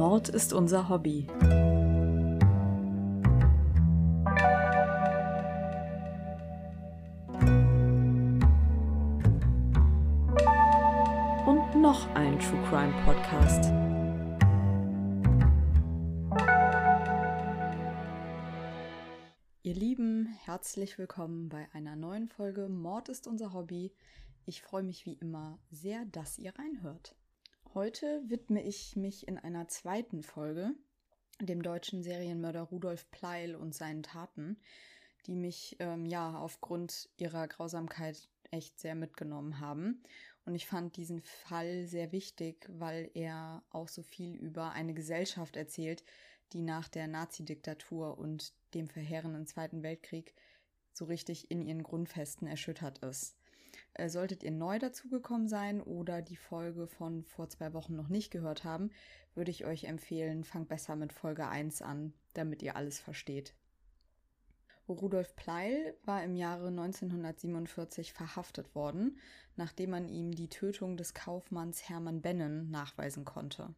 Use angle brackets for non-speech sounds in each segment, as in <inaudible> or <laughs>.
Mord ist unser Hobby. Und noch ein True Crime Podcast. Ihr Lieben, herzlich willkommen bei einer neuen Folge Mord ist unser Hobby. Ich freue mich wie immer sehr, dass ihr reinhört. Heute widme ich mich in einer zweiten Folge dem deutschen Serienmörder Rudolf Pleil und seinen Taten, die mich ähm, ja aufgrund ihrer Grausamkeit echt sehr mitgenommen haben. Und ich fand diesen Fall sehr wichtig, weil er auch so viel über eine Gesellschaft erzählt, die nach der Nazi-Diktatur und dem verheerenden Zweiten Weltkrieg so richtig in ihren Grundfesten erschüttert ist. Äh, solltet ihr neu dazugekommen sein oder die Folge von vor zwei Wochen noch nicht gehört haben, würde ich euch empfehlen, fangt besser mit Folge 1 an, damit ihr alles versteht. Rudolf Pleil war im Jahre 1947 verhaftet worden, nachdem man ihm die Tötung des Kaufmanns Hermann Bennen nachweisen konnte.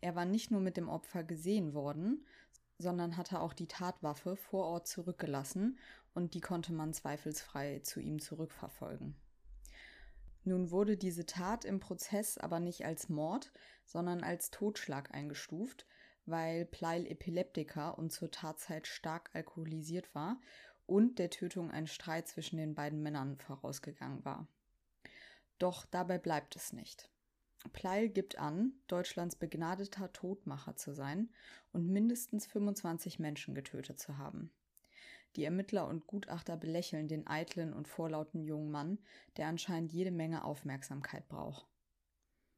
Er war nicht nur mit dem Opfer gesehen worden, sondern hatte auch die Tatwaffe vor Ort zurückgelassen und die konnte man zweifelsfrei zu ihm zurückverfolgen. Nun wurde diese Tat im Prozess aber nicht als Mord, sondern als Totschlag eingestuft, weil Pleil Epileptiker und zur Tatzeit stark alkoholisiert war und der Tötung ein Streit zwischen den beiden Männern vorausgegangen war. Doch dabei bleibt es nicht. Pleil gibt an, Deutschlands begnadeter Todmacher zu sein und mindestens 25 Menschen getötet zu haben. Die Ermittler und Gutachter belächeln den eitlen und vorlauten jungen Mann, der anscheinend jede Menge Aufmerksamkeit braucht.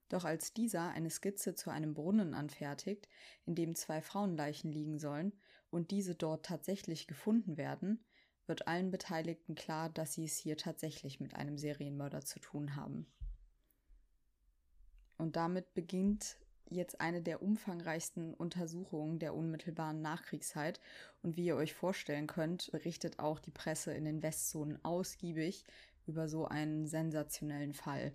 Doch als dieser eine Skizze zu einem Brunnen anfertigt, in dem zwei Frauenleichen liegen sollen und diese dort tatsächlich gefunden werden, wird allen Beteiligten klar, dass sie es hier tatsächlich mit einem Serienmörder zu tun haben. Und damit beginnt jetzt eine der umfangreichsten Untersuchungen der unmittelbaren Nachkriegszeit. Und wie ihr euch vorstellen könnt, berichtet auch die Presse in den Westzonen ausgiebig über so einen sensationellen Fall.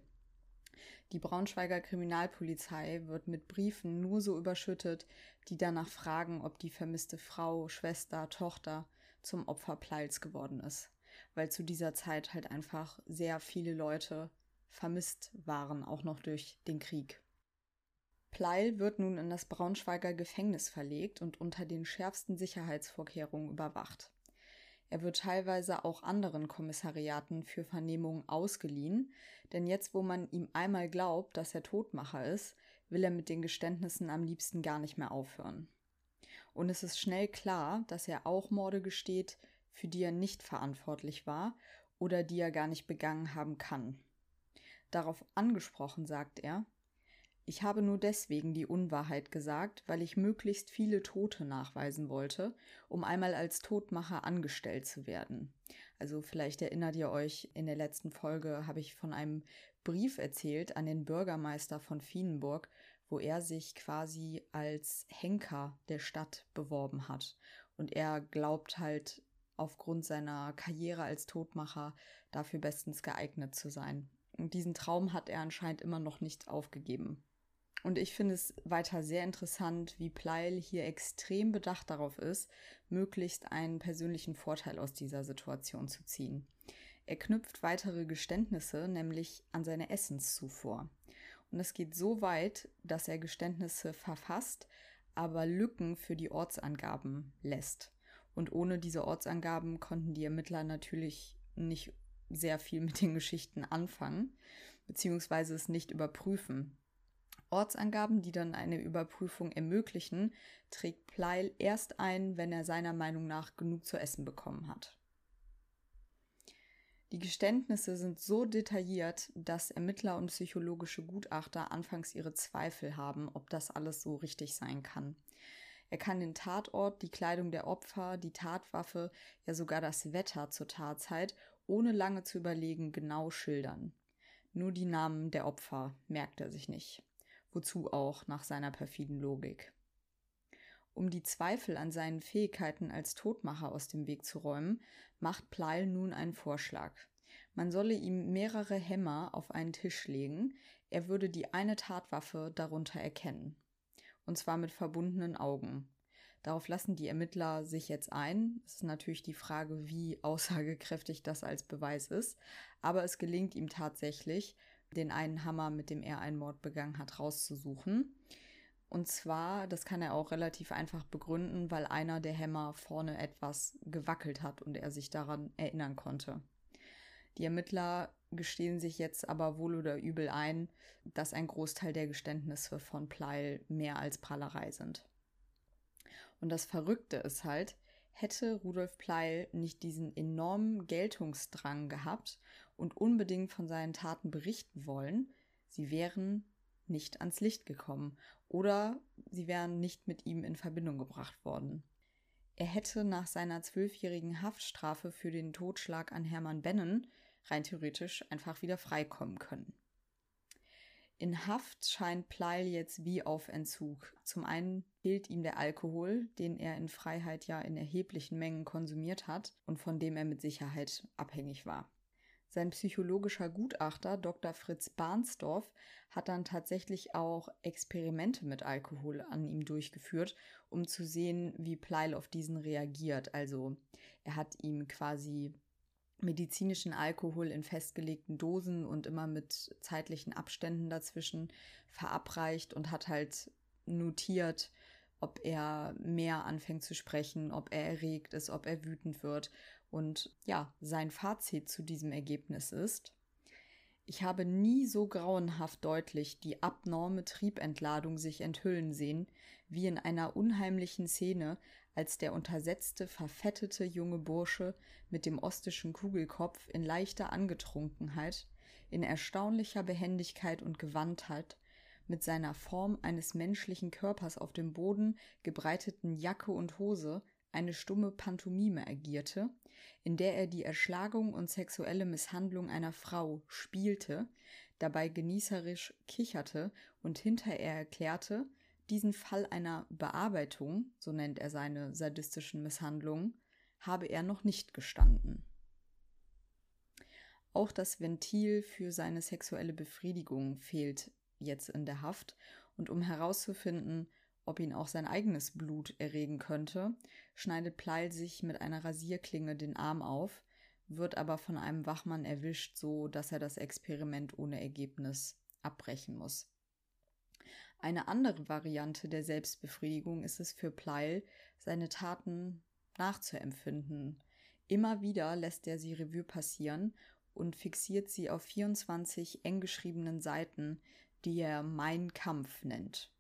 Die Braunschweiger Kriminalpolizei wird mit Briefen nur so überschüttet, die danach fragen, ob die vermisste Frau, Schwester, Tochter zum Opfer Pleils geworden ist. Weil zu dieser Zeit halt einfach sehr viele Leute vermisst waren, auch noch durch den Krieg. Pleil wird nun in das Braunschweiger Gefängnis verlegt und unter den schärfsten Sicherheitsvorkehrungen überwacht. Er wird teilweise auch anderen Kommissariaten für Vernehmungen ausgeliehen, denn jetzt, wo man ihm einmal glaubt, dass er Todmacher ist, will er mit den Geständnissen am liebsten gar nicht mehr aufhören. Und es ist schnell klar, dass er auch Morde gesteht, für die er nicht verantwortlich war oder die er gar nicht begangen haben kann. Darauf angesprochen sagt er, ich habe nur deswegen die Unwahrheit gesagt, weil ich möglichst viele Tote nachweisen wollte, um einmal als Todmacher angestellt zu werden. Also vielleicht erinnert ihr euch, in der letzten Folge habe ich von einem Brief erzählt an den Bürgermeister von Fienenburg, wo er sich quasi als Henker der Stadt beworben hat. Und er glaubt halt aufgrund seiner Karriere als Todmacher dafür bestens geeignet zu sein. Und diesen Traum hat er anscheinend immer noch nicht aufgegeben. Und ich finde es weiter sehr interessant, wie Pleil hier extrem bedacht darauf ist, möglichst einen persönlichen Vorteil aus dieser Situation zu ziehen. Er knüpft weitere Geständnisse, nämlich an seine Essenszufuhr. Und es geht so weit, dass er Geständnisse verfasst, aber Lücken für die Ortsangaben lässt. Und ohne diese Ortsangaben konnten die Ermittler natürlich nicht sehr viel mit den Geschichten anfangen, beziehungsweise es nicht überprüfen. Ortsangaben, die dann eine Überprüfung ermöglichen, trägt Pleil erst ein, wenn er seiner Meinung nach genug zu essen bekommen hat. Die Geständnisse sind so detailliert, dass Ermittler und psychologische Gutachter anfangs ihre Zweifel haben, ob das alles so richtig sein kann. Er kann den Tatort, die Kleidung der Opfer, die Tatwaffe, ja sogar das Wetter zur Tatzeit, ohne lange zu überlegen, genau schildern. Nur die Namen der Opfer merkt er sich nicht wozu auch nach seiner perfiden Logik. Um die Zweifel an seinen Fähigkeiten als Todmacher aus dem Weg zu räumen, macht Pleil nun einen Vorschlag. Man solle ihm mehrere Hämmer auf einen Tisch legen, er würde die eine Tatwaffe darunter erkennen. und zwar mit verbundenen Augen. Darauf lassen die Ermittler sich jetzt ein. Es ist natürlich die Frage, wie aussagekräftig das als Beweis ist, aber es gelingt ihm tatsächlich, den einen Hammer, mit dem er einen Mord begangen hat, rauszusuchen. Und zwar, das kann er auch relativ einfach begründen, weil einer der Hämmer vorne etwas gewackelt hat und er sich daran erinnern konnte. Die Ermittler gestehen sich jetzt aber wohl oder übel ein, dass ein Großteil der Geständnisse von Pleil mehr als Prahlerei sind. Und das Verrückte ist halt, hätte Rudolf Pleil nicht diesen enormen Geltungsdrang gehabt und unbedingt von seinen Taten berichten wollen, sie wären nicht ans Licht gekommen oder sie wären nicht mit ihm in Verbindung gebracht worden. Er hätte nach seiner zwölfjährigen Haftstrafe für den Totschlag an Hermann Bennen rein theoretisch einfach wieder freikommen können. In Haft scheint Pleil jetzt wie auf Entzug. Zum einen fehlt ihm der Alkohol, den er in Freiheit ja in erheblichen Mengen konsumiert hat und von dem er mit Sicherheit abhängig war. Sein psychologischer Gutachter Dr. Fritz Barnsdorf hat dann tatsächlich auch Experimente mit Alkohol an ihm durchgeführt, um zu sehen, wie Pleil auf diesen reagiert. Also er hat ihm quasi medizinischen Alkohol in festgelegten Dosen und immer mit zeitlichen Abständen dazwischen verabreicht und hat halt notiert, ob er mehr anfängt zu sprechen, ob er erregt ist, ob er wütend wird. Und ja, sein Fazit zu diesem Ergebnis ist, ich habe nie so grauenhaft deutlich die abnorme Triebentladung sich enthüllen sehen, wie in einer unheimlichen Szene, als der untersetzte, verfettete junge Bursche mit dem ostischen Kugelkopf in leichter Angetrunkenheit, in erstaunlicher Behendigkeit und Gewandtheit, mit seiner Form eines menschlichen Körpers auf dem Boden gebreiteten Jacke und Hose eine stumme Pantomime agierte, in der er die Erschlagung und sexuelle Misshandlung einer Frau spielte, dabei genießerisch kicherte und hinterher erklärte, diesen Fall einer Bearbeitung, so nennt er seine sadistischen Misshandlungen, habe er noch nicht gestanden. Auch das Ventil für seine sexuelle Befriedigung fehlt jetzt in der Haft, und um herauszufinden, ob ihn auch sein eigenes Blut erregen könnte, schneidet Pleil sich mit einer Rasierklinge den Arm auf, wird aber von einem Wachmann erwischt, so dass er das Experiment ohne Ergebnis abbrechen muss. Eine andere Variante der Selbstbefriedigung ist es für Pleil, seine Taten nachzuempfinden. Immer wieder lässt er sie Revue passieren und fixiert sie auf 24 eng geschriebenen Seiten, die er Mein Kampf nennt.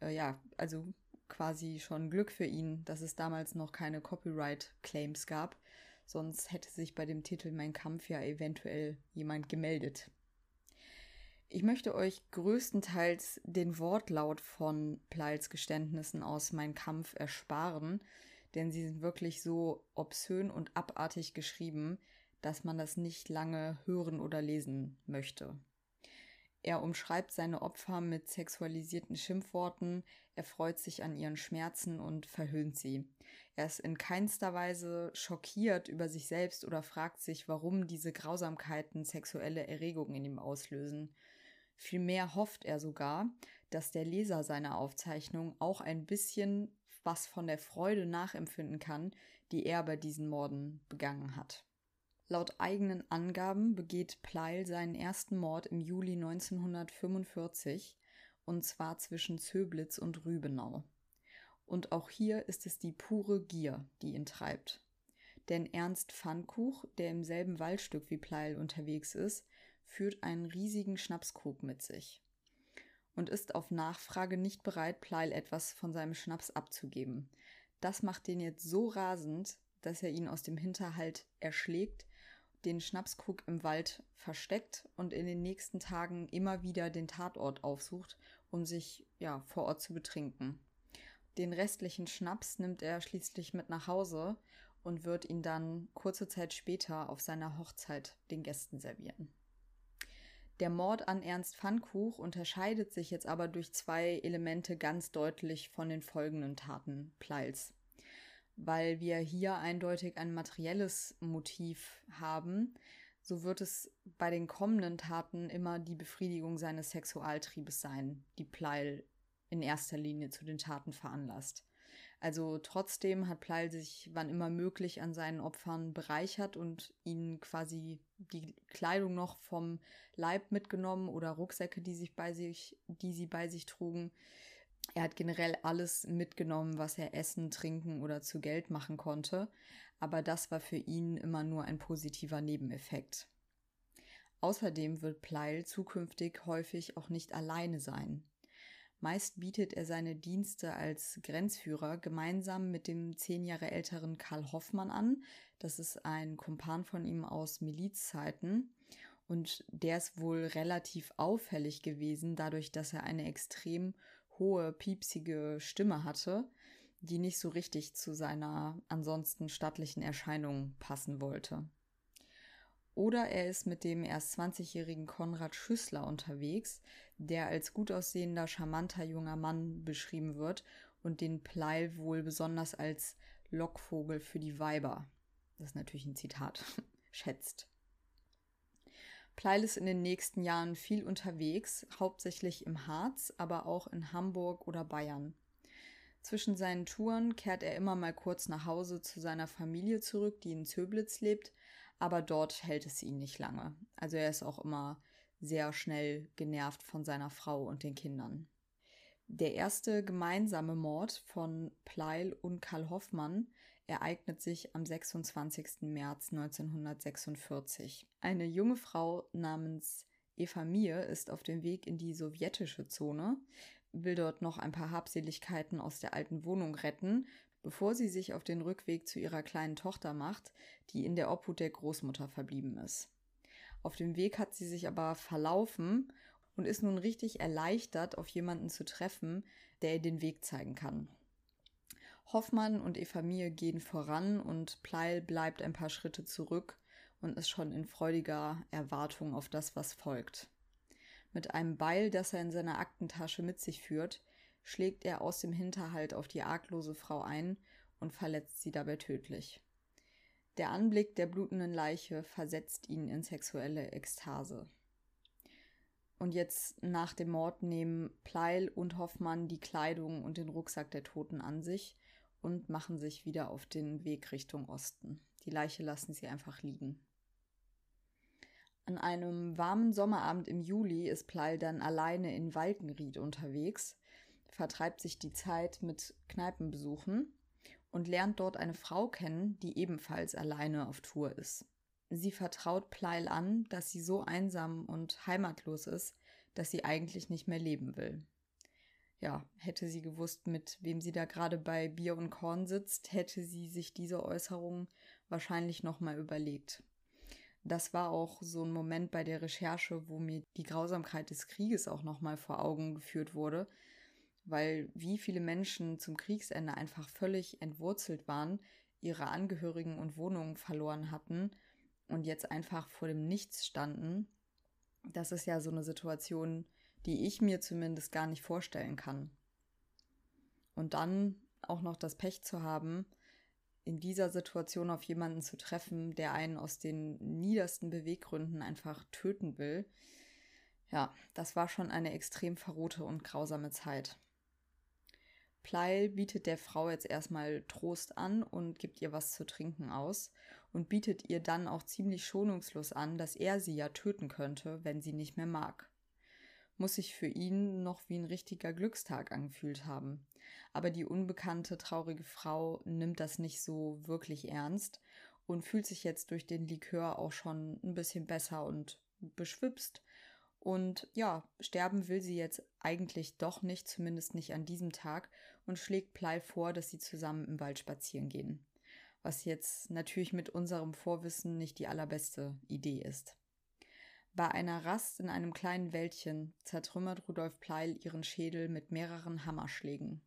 Äh, ja, also quasi schon Glück für ihn, dass es damals noch keine Copyright-Claims gab. Sonst hätte sich bei dem Titel Mein Kampf ja eventuell jemand gemeldet. Ich möchte euch größtenteils den Wortlaut von Pleils Geständnissen aus Mein Kampf ersparen, denn sie sind wirklich so obszön und abartig geschrieben, dass man das nicht lange hören oder lesen möchte. Er umschreibt seine Opfer mit sexualisierten Schimpfworten, er freut sich an ihren Schmerzen und verhöhnt sie. Er ist in keinster Weise schockiert über sich selbst oder fragt sich, warum diese Grausamkeiten sexuelle Erregung in ihm auslösen. Vielmehr hofft er sogar, dass der Leser seiner Aufzeichnung auch ein bisschen was von der Freude nachempfinden kann, die er bei diesen Morden begangen hat. Laut eigenen Angaben begeht Pleil seinen ersten Mord im Juli 1945 und zwar zwischen Zöblitz und Rübenau. Und auch hier ist es die pure Gier, die ihn treibt. Denn Ernst Pfannkuch, der im selben Waldstück wie Pleil unterwegs ist, führt einen riesigen Schnapskrug mit sich und ist auf Nachfrage nicht bereit, Pleil etwas von seinem Schnaps abzugeben. Das macht den jetzt so rasend, dass er ihn aus dem Hinterhalt erschlägt, den Schnapskrug im Wald versteckt und in den nächsten Tagen immer wieder den Tatort aufsucht, um sich ja vor Ort zu betrinken. Den restlichen Schnaps nimmt er schließlich mit nach Hause und wird ihn dann kurze Zeit später auf seiner Hochzeit den Gästen servieren. Der Mord an Ernst Pfannkuch unterscheidet sich jetzt aber durch zwei Elemente ganz deutlich von den folgenden Taten Pleils. Weil wir hier eindeutig ein materielles Motiv haben, so wird es bei den kommenden Taten immer die Befriedigung seines Sexualtriebes sein, die Pleil in erster Linie zu den Taten veranlasst. Also trotzdem hat Pleil sich wann immer möglich an seinen Opfern bereichert und ihnen quasi die Kleidung noch vom Leib mitgenommen oder Rucksäcke, die sich bei sich, die sie bei sich trugen. Er hat generell alles mitgenommen, was er essen, trinken oder zu Geld machen konnte, aber das war für ihn immer nur ein positiver Nebeneffekt. Außerdem wird Pleil zukünftig häufig auch nicht alleine sein. Meist bietet er seine Dienste als Grenzführer gemeinsam mit dem zehn Jahre älteren Karl Hoffmann an. Das ist ein Kumpan von ihm aus Milizzeiten. Und der ist wohl relativ auffällig gewesen, dadurch, dass er eine extrem hohe, piepsige Stimme hatte, die nicht so richtig zu seiner ansonsten stattlichen Erscheinung passen wollte. Oder er ist mit dem erst 20-jährigen Konrad Schüssler unterwegs, der als gut aussehender, charmanter junger Mann beschrieben wird und den Pleil wohl besonders als Lockvogel für die Weiber, das ist natürlich ein Zitat, <laughs> schätzt. Pleil ist in den nächsten Jahren viel unterwegs, hauptsächlich im Harz, aber auch in Hamburg oder Bayern. Zwischen seinen Touren kehrt er immer mal kurz nach Hause zu seiner Familie zurück, die in Zöblitz lebt, aber dort hält es ihn nicht lange. Also er ist auch immer sehr schnell genervt von seiner Frau und den Kindern. Der erste gemeinsame Mord von Pleil und Karl Hoffmann ereignet sich am 26. März 1946. Eine junge Frau namens Eva Mir ist auf dem Weg in die sowjetische Zone, will dort noch ein paar Habseligkeiten aus der alten Wohnung retten, bevor sie sich auf den Rückweg zu ihrer kleinen Tochter macht, die in der Obhut der Großmutter verblieben ist. Auf dem Weg hat sie sich aber verlaufen und ist nun richtig erleichtert, auf jemanden zu treffen, der ihr den Weg zeigen kann. Hoffmann und Eva Mie gehen voran und Pleil bleibt ein paar Schritte zurück und ist schon in freudiger Erwartung auf das, was folgt. Mit einem Beil, das er in seiner Aktentasche mit sich führt, schlägt er aus dem Hinterhalt auf die arglose Frau ein und verletzt sie dabei tödlich. Der Anblick der blutenden Leiche versetzt ihn in sexuelle Ekstase. Und jetzt nach dem Mord nehmen Pleil und Hoffmann die Kleidung und den Rucksack der Toten an sich und machen sich wieder auf den Weg Richtung Osten. Die Leiche lassen sie einfach liegen. An einem warmen Sommerabend im Juli ist Pleil dann alleine in Walkenried unterwegs vertreibt sich die Zeit mit Kneipenbesuchen und lernt dort eine Frau kennen, die ebenfalls alleine auf Tour ist. Sie vertraut Pleil an, dass sie so einsam und heimatlos ist, dass sie eigentlich nicht mehr leben will. Ja, hätte sie gewusst, mit wem sie da gerade bei Bier und Korn sitzt, hätte sie sich diese Äußerung wahrscheinlich nochmal überlegt. Das war auch so ein Moment bei der Recherche, wo mir die Grausamkeit des Krieges auch nochmal vor Augen geführt wurde, weil wie viele Menschen zum Kriegsende einfach völlig entwurzelt waren, ihre Angehörigen und Wohnungen verloren hatten und jetzt einfach vor dem Nichts standen. Das ist ja so eine Situation, die ich mir zumindest gar nicht vorstellen kann. Und dann auch noch das Pech zu haben, in dieser Situation auf jemanden zu treffen, der einen aus den niedersten Beweggründen einfach töten will. Ja, das war schon eine extrem verrohte und grausame Zeit. Pleil bietet der Frau jetzt erstmal Trost an und gibt ihr was zu trinken aus und bietet ihr dann auch ziemlich schonungslos an, dass er sie ja töten könnte, wenn sie nicht mehr mag. Muss sich für ihn noch wie ein richtiger Glückstag angefühlt haben. Aber die unbekannte, traurige Frau nimmt das nicht so wirklich ernst und fühlt sich jetzt durch den Likör auch schon ein bisschen besser und beschwipst und ja, sterben will sie jetzt eigentlich doch nicht, zumindest nicht an diesem Tag, und schlägt Plei vor, dass sie zusammen im Wald spazieren gehen. Was jetzt natürlich mit unserem Vorwissen nicht die allerbeste Idee ist. Bei einer Rast in einem kleinen Wäldchen zertrümmert Rudolf Pleil ihren Schädel mit mehreren Hammerschlägen.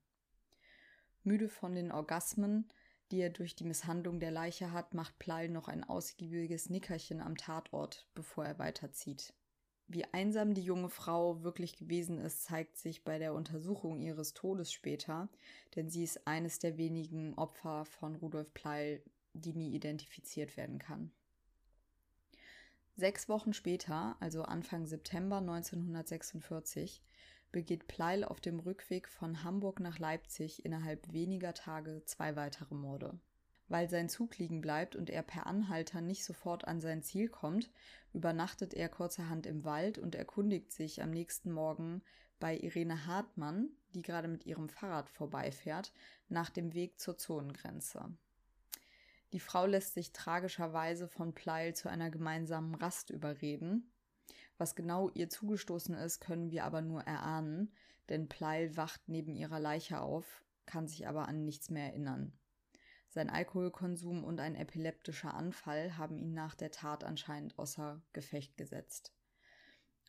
Müde von den Orgasmen, die er durch die Misshandlung der Leiche hat, macht Pleil noch ein ausgiebiges Nickerchen am Tatort, bevor er weiterzieht. Wie einsam die junge Frau wirklich gewesen ist, zeigt sich bei der Untersuchung ihres Todes später, denn sie ist eines der wenigen Opfer von Rudolf Pleil, die nie identifiziert werden kann. Sechs Wochen später, also Anfang September 1946, begeht Pleil auf dem Rückweg von Hamburg nach Leipzig innerhalb weniger Tage zwei weitere Morde. Weil sein Zug liegen bleibt und er per Anhalter nicht sofort an sein Ziel kommt, übernachtet er kurzerhand im Wald und erkundigt sich am nächsten Morgen bei Irene Hartmann, die gerade mit ihrem Fahrrad vorbeifährt, nach dem Weg zur Zonengrenze. Die Frau lässt sich tragischerweise von Pleil zu einer gemeinsamen Rast überreden. Was genau ihr zugestoßen ist, können wir aber nur erahnen, denn Pleil wacht neben ihrer Leiche auf, kann sich aber an nichts mehr erinnern. Sein Alkoholkonsum und ein epileptischer Anfall haben ihn nach der Tat anscheinend außer Gefecht gesetzt.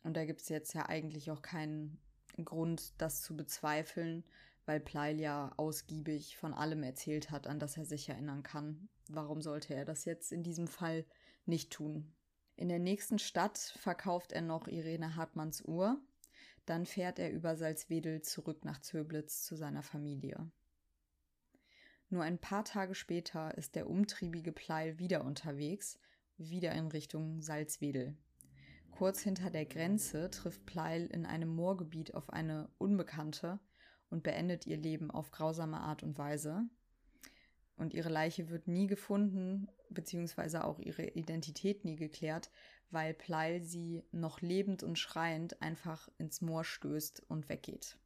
Und da gibt es jetzt ja eigentlich auch keinen Grund, das zu bezweifeln, weil Pleil ja ausgiebig von allem erzählt hat, an das er sich erinnern kann. Warum sollte er das jetzt in diesem Fall nicht tun? In der nächsten Stadt verkauft er noch Irene Hartmanns Uhr. Dann fährt er über Salzwedel zurück nach Zöblitz zu seiner Familie. Nur ein paar Tage später ist der umtriebige Pleil wieder unterwegs, wieder in Richtung Salzwedel. Kurz hinter der Grenze trifft Pleil in einem Moorgebiet auf eine Unbekannte und beendet ihr Leben auf grausame Art und Weise. Und ihre Leiche wird nie gefunden, beziehungsweise auch ihre Identität nie geklärt, weil Pleil sie noch lebend und schreiend einfach ins Moor stößt und weggeht.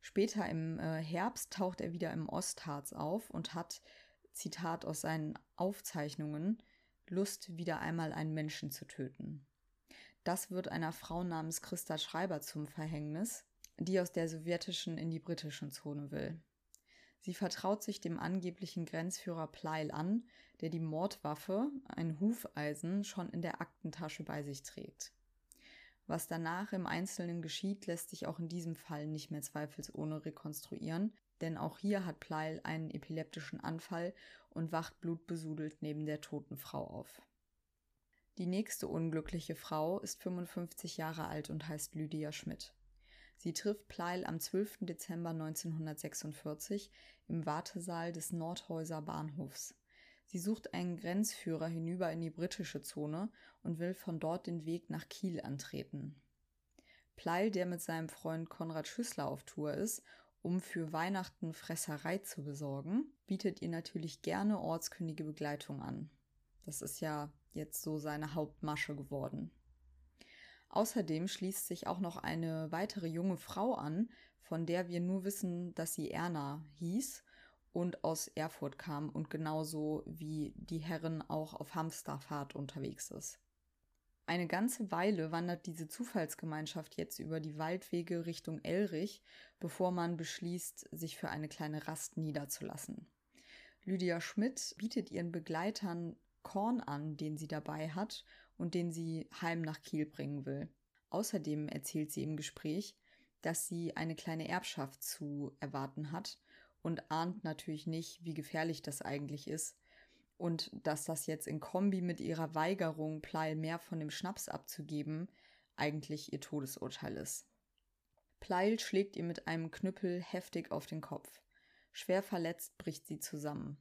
Später im äh, Herbst taucht er wieder im Ostharz auf und hat, Zitat aus seinen Aufzeichnungen, Lust, wieder einmal einen Menschen zu töten. Das wird einer Frau namens Christa Schreiber zum Verhängnis, die aus der sowjetischen in die britischen Zone will. Sie vertraut sich dem angeblichen Grenzführer Pleil an, der die Mordwaffe, ein Hufeisen, schon in der Aktentasche bei sich trägt. Was danach im Einzelnen geschieht, lässt sich auch in diesem Fall nicht mehr zweifelsohne rekonstruieren, denn auch hier hat Pleil einen epileptischen Anfall und wacht blutbesudelt neben der toten Frau auf. Die nächste unglückliche Frau ist 55 Jahre alt und heißt Lydia Schmidt. Sie trifft Pleil am 12. Dezember 1946 im Wartesaal des Nordhäuser Bahnhofs. Sie sucht einen Grenzführer hinüber in die britische Zone und will von dort den Weg nach Kiel antreten. Pleil, der mit seinem Freund Konrad Schüssler auf Tour ist, um für Weihnachten Fresserei zu besorgen, bietet ihr natürlich gerne ortskundige Begleitung an. Das ist ja jetzt so seine Hauptmasche geworden. Außerdem schließt sich auch noch eine weitere junge Frau an, von der wir nur wissen, dass sie Erna hieß und aus Erfurt kam und genauso wie die Herren auch auf Hamsterfahrt unterwegs ist. Eine ganze Weile wandert diese Zufallsgemeinschaft jetzt über die Waldwege Richtung Elrich, bevor man beschließt, sich für eine kleine Rast niederzulassen. Lydia Schmidt bietet ihren Begleitern Korn an, den sie dabei hat und den sie heim nach Kiel bringen will. Außerdem erzählt sie im Gespräch, dass sie eine kleine Erbschaft zu erwarten hat und ahnt natürlich nicht, wie gefährlich das eigentlich ist und dass das jetzt in Kombi mit ihrer Weigerung, Pleil mehr von dem Schnaps abzugeben, eigentlich ihr Todesurteil ist. Pleil schlägt ihr mit einem Knüppel heftig auf den Kopf. Schwer verletzt bricht sie zusammen.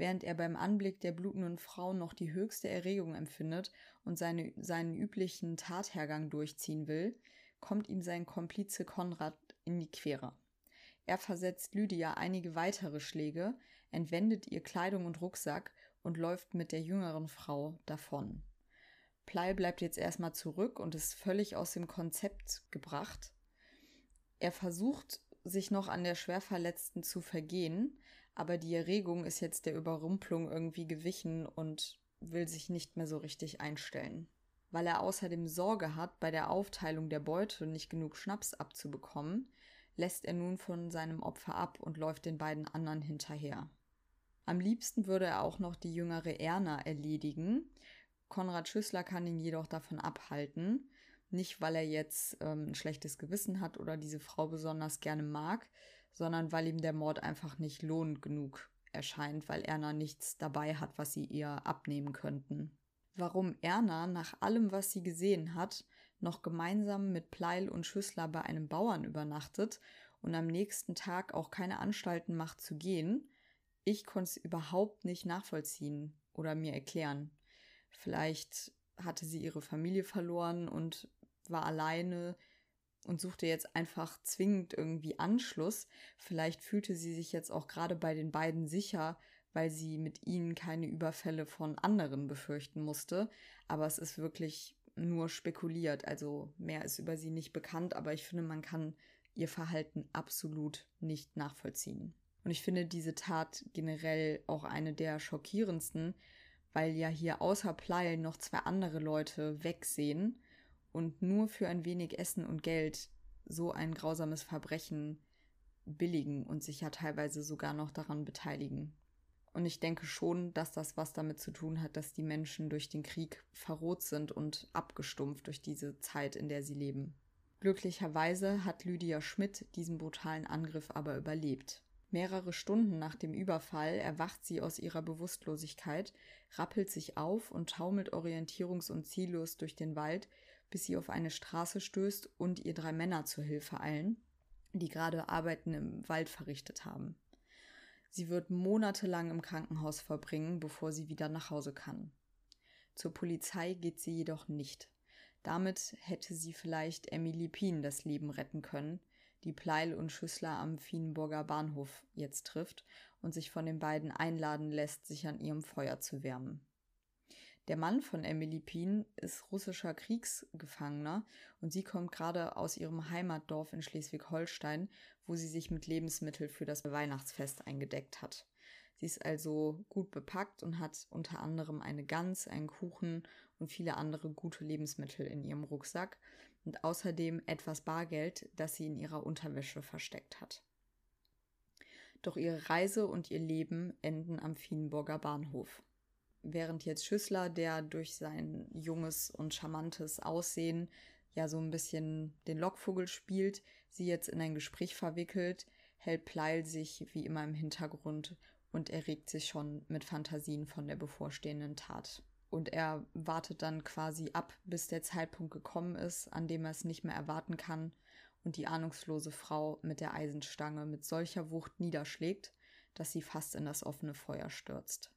Während er beim Anblick der blutenden Frau noch die höchste Erregung empfindet und seine, seinen üblichen Tathergang durchziehen will, kommt ihm sein Komplize Konrad in die Quere. Er versetzt Lydia einige weitere Schläge, entwendet ihr Kleidung und Rucksack und läuft mit der jüngeren Frau davon. Plei bleibt jetzt erstmal zurück und ist völlig aus dem Konzept gebracht. Er versucht, sich noch an der Schwerverletzten zu vergehen, aber die Erregung ist jetzt der Überrumpelung irgendwie gewichen und will sich nicht mehr so richtig einstellen. Weil er außerdem Sorge hat, bei der Aufteilung der Beute nicht genug Schnaps abzubekommen, lässt er nun von seinem Opfer ab und läuft den beiden anderen hinterher. Am liebsten würde er auch noch die jüngere Erna erledigen. Konrad Schüssler kann ihn jedoch davon abhalten. Nicht, weil er jetzt ähm, ein schlechtes Gewissen hat oder diese Frau besonders gerne mag, sondern weil ihm der Mord einfach nicht lohnend genug erscheint, weil Erna nichts dabei hat, was sie ihr abnehmen könnten. Warum Erna nach allem, was sie gesehen hat, noch gemeinsam mit Pleil und Schüssler bei einem Bauern übernachtet und am nächsten Tag auch keine Anstalten macht zu gehen, ich konnte es überhaupt nicht nachvollziehen oder mir erklären. Vielleicht hatte sie ihre Familie verloren und war alleine, und suchte jetzt einfach zwingend irgendwie Anschluss. Vielleicht fühlte sie sich jetzt auch gerade bei den beiden sicher, weil sie mit ihnen keine Überfälle von anderen befürchten musste. Aber es ist wirklich nur spekuliert, also mehr ist über sie nicht bekannt, aber ich finde, man kann ihr Verhalten absolut nicht nachvollziehen. Und ich finde diese Tat generell auch eine der schockierendsten, weil ja hier außer Pleil noch zwei andere Leute wegsehen und nur für ein wenig Essen und Geld so ein grausames Verbrechen billigen und sich ja teilweise sogar noch daran beteiligen. Und ich denke schon, dass das was damit zu tun hat, dass die Menschen durch den Krieg verroht sind und abgestumpft durch diese Zeit, in der sie leben. Glücklicherweise hat Lydia Schmidt diesen brutalen Angriff aber überlebt. Mehrere Stunden nach dem Überfall erwacht sie aus ihrer Bewusstlosigkeit, rappelt sich auf und taumelt orientierungs- und ziellos durch den Wald, bis sie auf eine Straße stößt und ihr drei Männer zur Hilfe eilen, die gerade Arbeiten im Wald verrichtet haben. Sie wird monatelang im Krankenhaus verbringen, bevor sie wieder nach Hause kann. Zur Polizei geht sie jedoch nicht. Damit hätte sie vielleicht Emily Pien das Leben retten können, die Pleil und Schüssler am Fienburger Bahnhof jetzt trifft und sich von den beiden einladen lässt, sich an ihrem Feuer zu wärmen. Der Mann von Emily Pien ist russischer Kriegsgefangener und sie kommt gerade aus ihrem Heimatdorf in Schleswig-Holstein, wo sie sich mit Lebensmitteln für das Weihnachtsfest eingedeckt hat. Sie ist also gut bepackt und hat unter anderem eine Gans, einen Kuchen und viele andere gute Lebensmittel in ihrem Rucksack und außerdem etwas Bargeld, das sie in ihrer Unterwäsche versteckt hat. Doch ihre Reise und ihr Leben enden am Fienburger Bahnhof während jetzt Schüssler, der durch sein junges und charmantes Aussehen ja so ein bisschen den Lockvogel spielt, sie jetzt in ein Gespräch verwickelt, hält Pleil sich wie immer im Hintergrund und erregt sich schon mit Fantasien von der bevorstehenden Tat. Und er wartet dann quasi ab, bis der Zeitpunkt gekommen ist, an dem er es nicht mehr erwarten kann und die ahnungslose Frau mit der Eisenstange mit solcher Wucht niederschlägt, dass sie fast in das offene Feuer stürzt.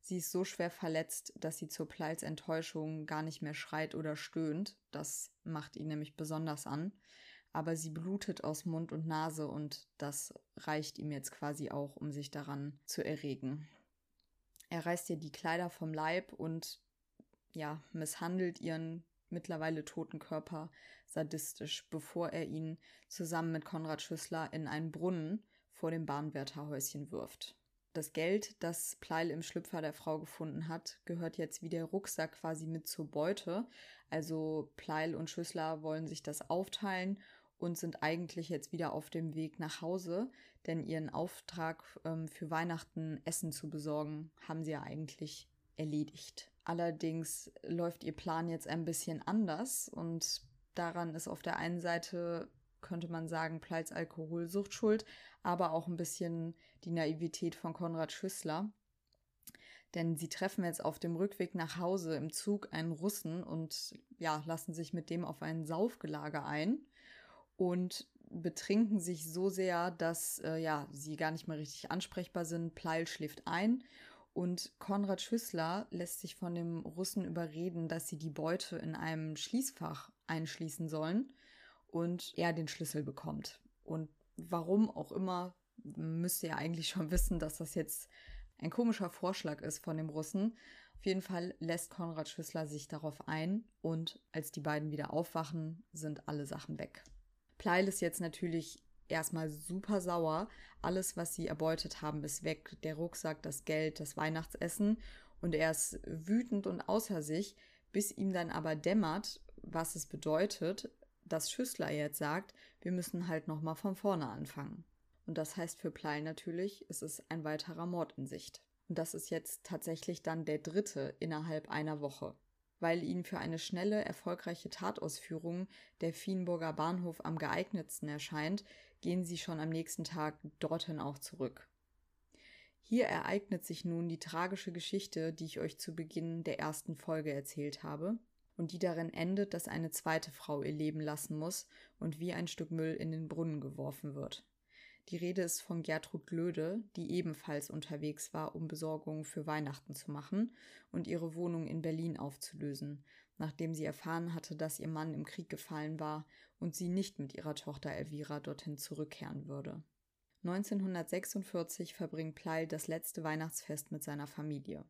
Sie ist so schwer verletzt, dass sie zur Pleits Enttäuschung gar nicht mehr schreit oder stöhnt. Das macht ihn nämlich besonders an. Aber sie blutet aus Mund und Nase und das reicht ihm jetzt quasi auch, um sich daran zu erregen. Er reißt ihr die Kleider vom Leib und ja, misshandelt ihren mittlerweile toten Körper sadistisch, bevor er ihn zusammen mit Konrad Schüssler in einen Brunnen vor dem Bahnwärterhäuschen wirft. Das Geld, das Pleil im Schlüpfer der Frau gefunden hat, gehört jetzt wie der Rucksack quasi mit zur Beute. Also Pleil und Schüssler wollen sich das aufteilen und sind eigentlich jetzt wieder auf dem Weg nach Hause, denn ihren Auftrag ähm, für Weihnachten Essen zu besorgen, haben sie ja eigentlich erledigt. Allerdings läuft ihr Plan jetzt ein bisschen anders und daran ist auf der einen Seite könnte man sagen, Pleits Alkoholsucht schuld, aber auch ein bisschen die Naivität von Konrad Schüssler. Denn sie treffen jetzt auf dem Rückweg nach Hause im Zug einen Russen und ja, lassen sich mit dem auf ein Saufgelage ein und betrinken sich so sehr, dass äh, ja, sie gar nicht mehr richtig ansprechbar sind. Pleil schläft ein und Konrad Schüssler lässt sich von dem Russen überreden, dass sie die Beute in einem Schließfach einschließen sollen und er den Schlüssel bekommt. Und warum auch immer, müsste er eigentlich schon <laughs> wissen, dass das jetzt ein komischer Vorschlag ist von dem Russen. Auf jeden Fall lässt Konrad Schüssler sich darauf ein und als die beiden wieder aufwachen, sind alle Sachen weg. Pleil ist jetzt natürlich erstmal super sauer. Alles, was sie erbeutet haben, ist weg. Der Rucksack, das Geld, das Weihnachtsessen. Und er ist wütend und außer sich, bis ihm dann aber dämmert, was es bedeutet, dass Schüssler jetzt sagt, wir müssen halt nochmal von vorne anfangen. Und das heißt für Pleil natürlich, es ist ein weiterer Mord in Sicht. Und das ist jetzt tatsächlich dann der dritte innerhalb einer Woche. Weil ihnen für eine schnelle, erfolgreiche Tatausführung der Fienburger Bahnhof am geeignetsten erscheint, gehen sie schon am nächsten Tag dorthin auch zurück. Hier ereignet sich nun die tragische Geschichte, die ich euch zu Beginn der ersten Folge erzählt habe, und die darin endet, dass eine zweite Frau ihr Leben lassen muss und wie ein Stück Müll in den Brunnen geworfen wird. Die Rede ist von Gertrud Glöde, die ebenfalls unterwegs war, um Besorgungen für Weihnachten zu machen und ihre Wohnung in Berlin aufzulösen. nachdem sie erfahren hatte, dass ihr Mann im Krieg gefallen war und sie nicht mit ihrer Tochter Elvira dorthin zurückkehren würde. 1946 verbringt Pleil das letzte Weihnachtsfest mit seiner Familie.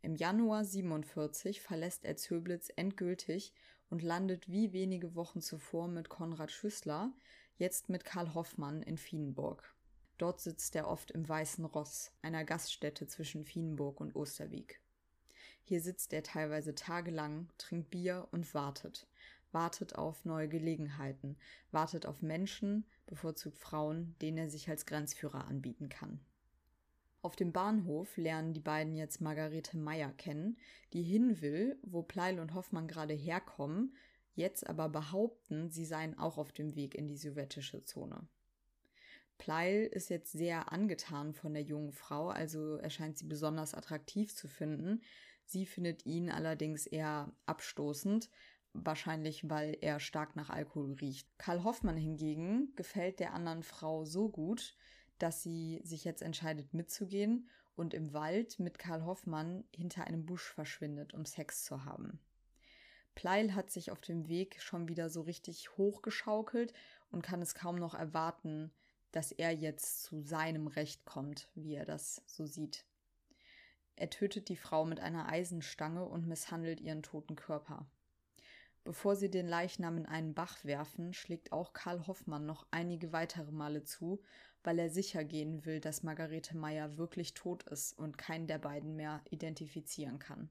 Im Januar 47 verlässt er Zöblitz endgültig und landet wie wenige Wochen zuvor mit Konrad Schüssler, jetzt mit Karl Hoffmann in Fienburg. Dort sitzt er oft im Weißen Ross, einer Gaststätte zwischen Fienburg und Osterwieck. Hier sitzt er teilweise tagelang, trinkt Bier und wartet. Wartet auf neue Gelegenheiten, wartet auf Menschen, bevorzugt Frauen, denen er sich als Grenzführer anbieten kann. Auf dem Bahnhof lernen die beiden jetzt Margarete Meyer kennen, die hin will, wo Pleil und Hoffmann gerade herkommen, jetzt aber behaupten, sie seien auch auf dem Weg in die sowjetische Zone. Pleil ist jetzt sehr angetan von der jungen Frau, also erscheint sie besonders attraktiv zu finden. Sie findet ihn allerdings eher abstoßend, wahrscheinlich weil er stark nach Alkohol riecht. Karl Hoffmann hingegen gefällt der anderen Frau so gut, dass sie sich jetzt entscheidet mitzugehen und im Wald mit Karl Hoffmann hinter einem Busch verschwindet, um Sex zu haben. Pleil hat sich auf dem Weg schon wieder so richtig hochgeschaukelt und kann es kaum noch erwarten, dass er jetzt zu seinem Recht kommt, wie er das so sieht. Er tötet die Frau mit einer Eisenstange und misshandelt ihren toten Körper. Bevor sie den Leichnam in einen Bach werfen, schlägt auch Karl Hoffmann noch einige weitere Male zu, weil er sicher gehen will, dass Margarete Meyer wirklich tot ist und keinen der beiden mehr identifizieren kann.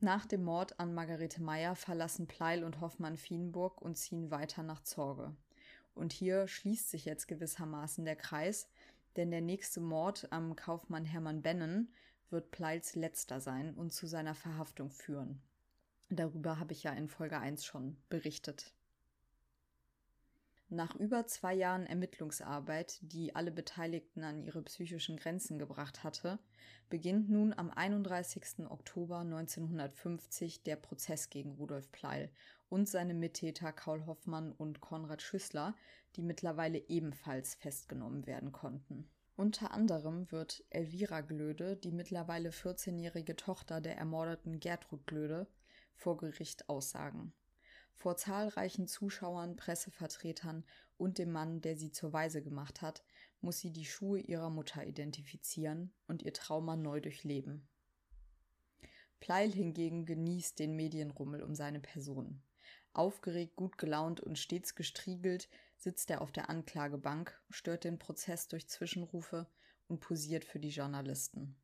Nach dem Mord an Margarete Meyer verlassen Pleil und Hoffmann Fienburg und ziehen weiter nach Zorge. Und hier schließt sich jetzt gewissermaßen der Kreis, denn der nächste Mord am Kaufmann Hermann Bennen wird Pleils letzter sein und zu seiner Verhaftung führen. Darüber habe ich ja in Folge 1 schon berichtet. Nach über zwei Jahren Ermittlungsarbeit, die alle Beteiligten an ihre psychischen Grenzen gebracht hatte, beginnt nun am 31. Oktober 1950 der Prozess gegen Rudolf Pleil und seine Mittäter Kaul Hoffmann und Konrad Schüssler, die mittlerweile ebenfalls festgenommen werden konnten. Unter anderem wird Elvira Glöde, die mittlerweile 14-jährige Tochter der ermordeten Gertrud Glöde, vor Gericht aussagen. Vor zahlreichen Zuschauern, Pressevertretern und dem Mann, der sie zur Weise gemacht hat, muss sie die Schuhe ihrer Mutter identifizieren und ihr Trauma neu durchleben. Pleil hingegen genießt den Medienrummel um seine Person. Aufgeregt, gut gelaunt und stets gestriegelt sitzt er auf der Anklagebank, stört den Prozess durch Zwischenrufe und posiert für die Journalisten.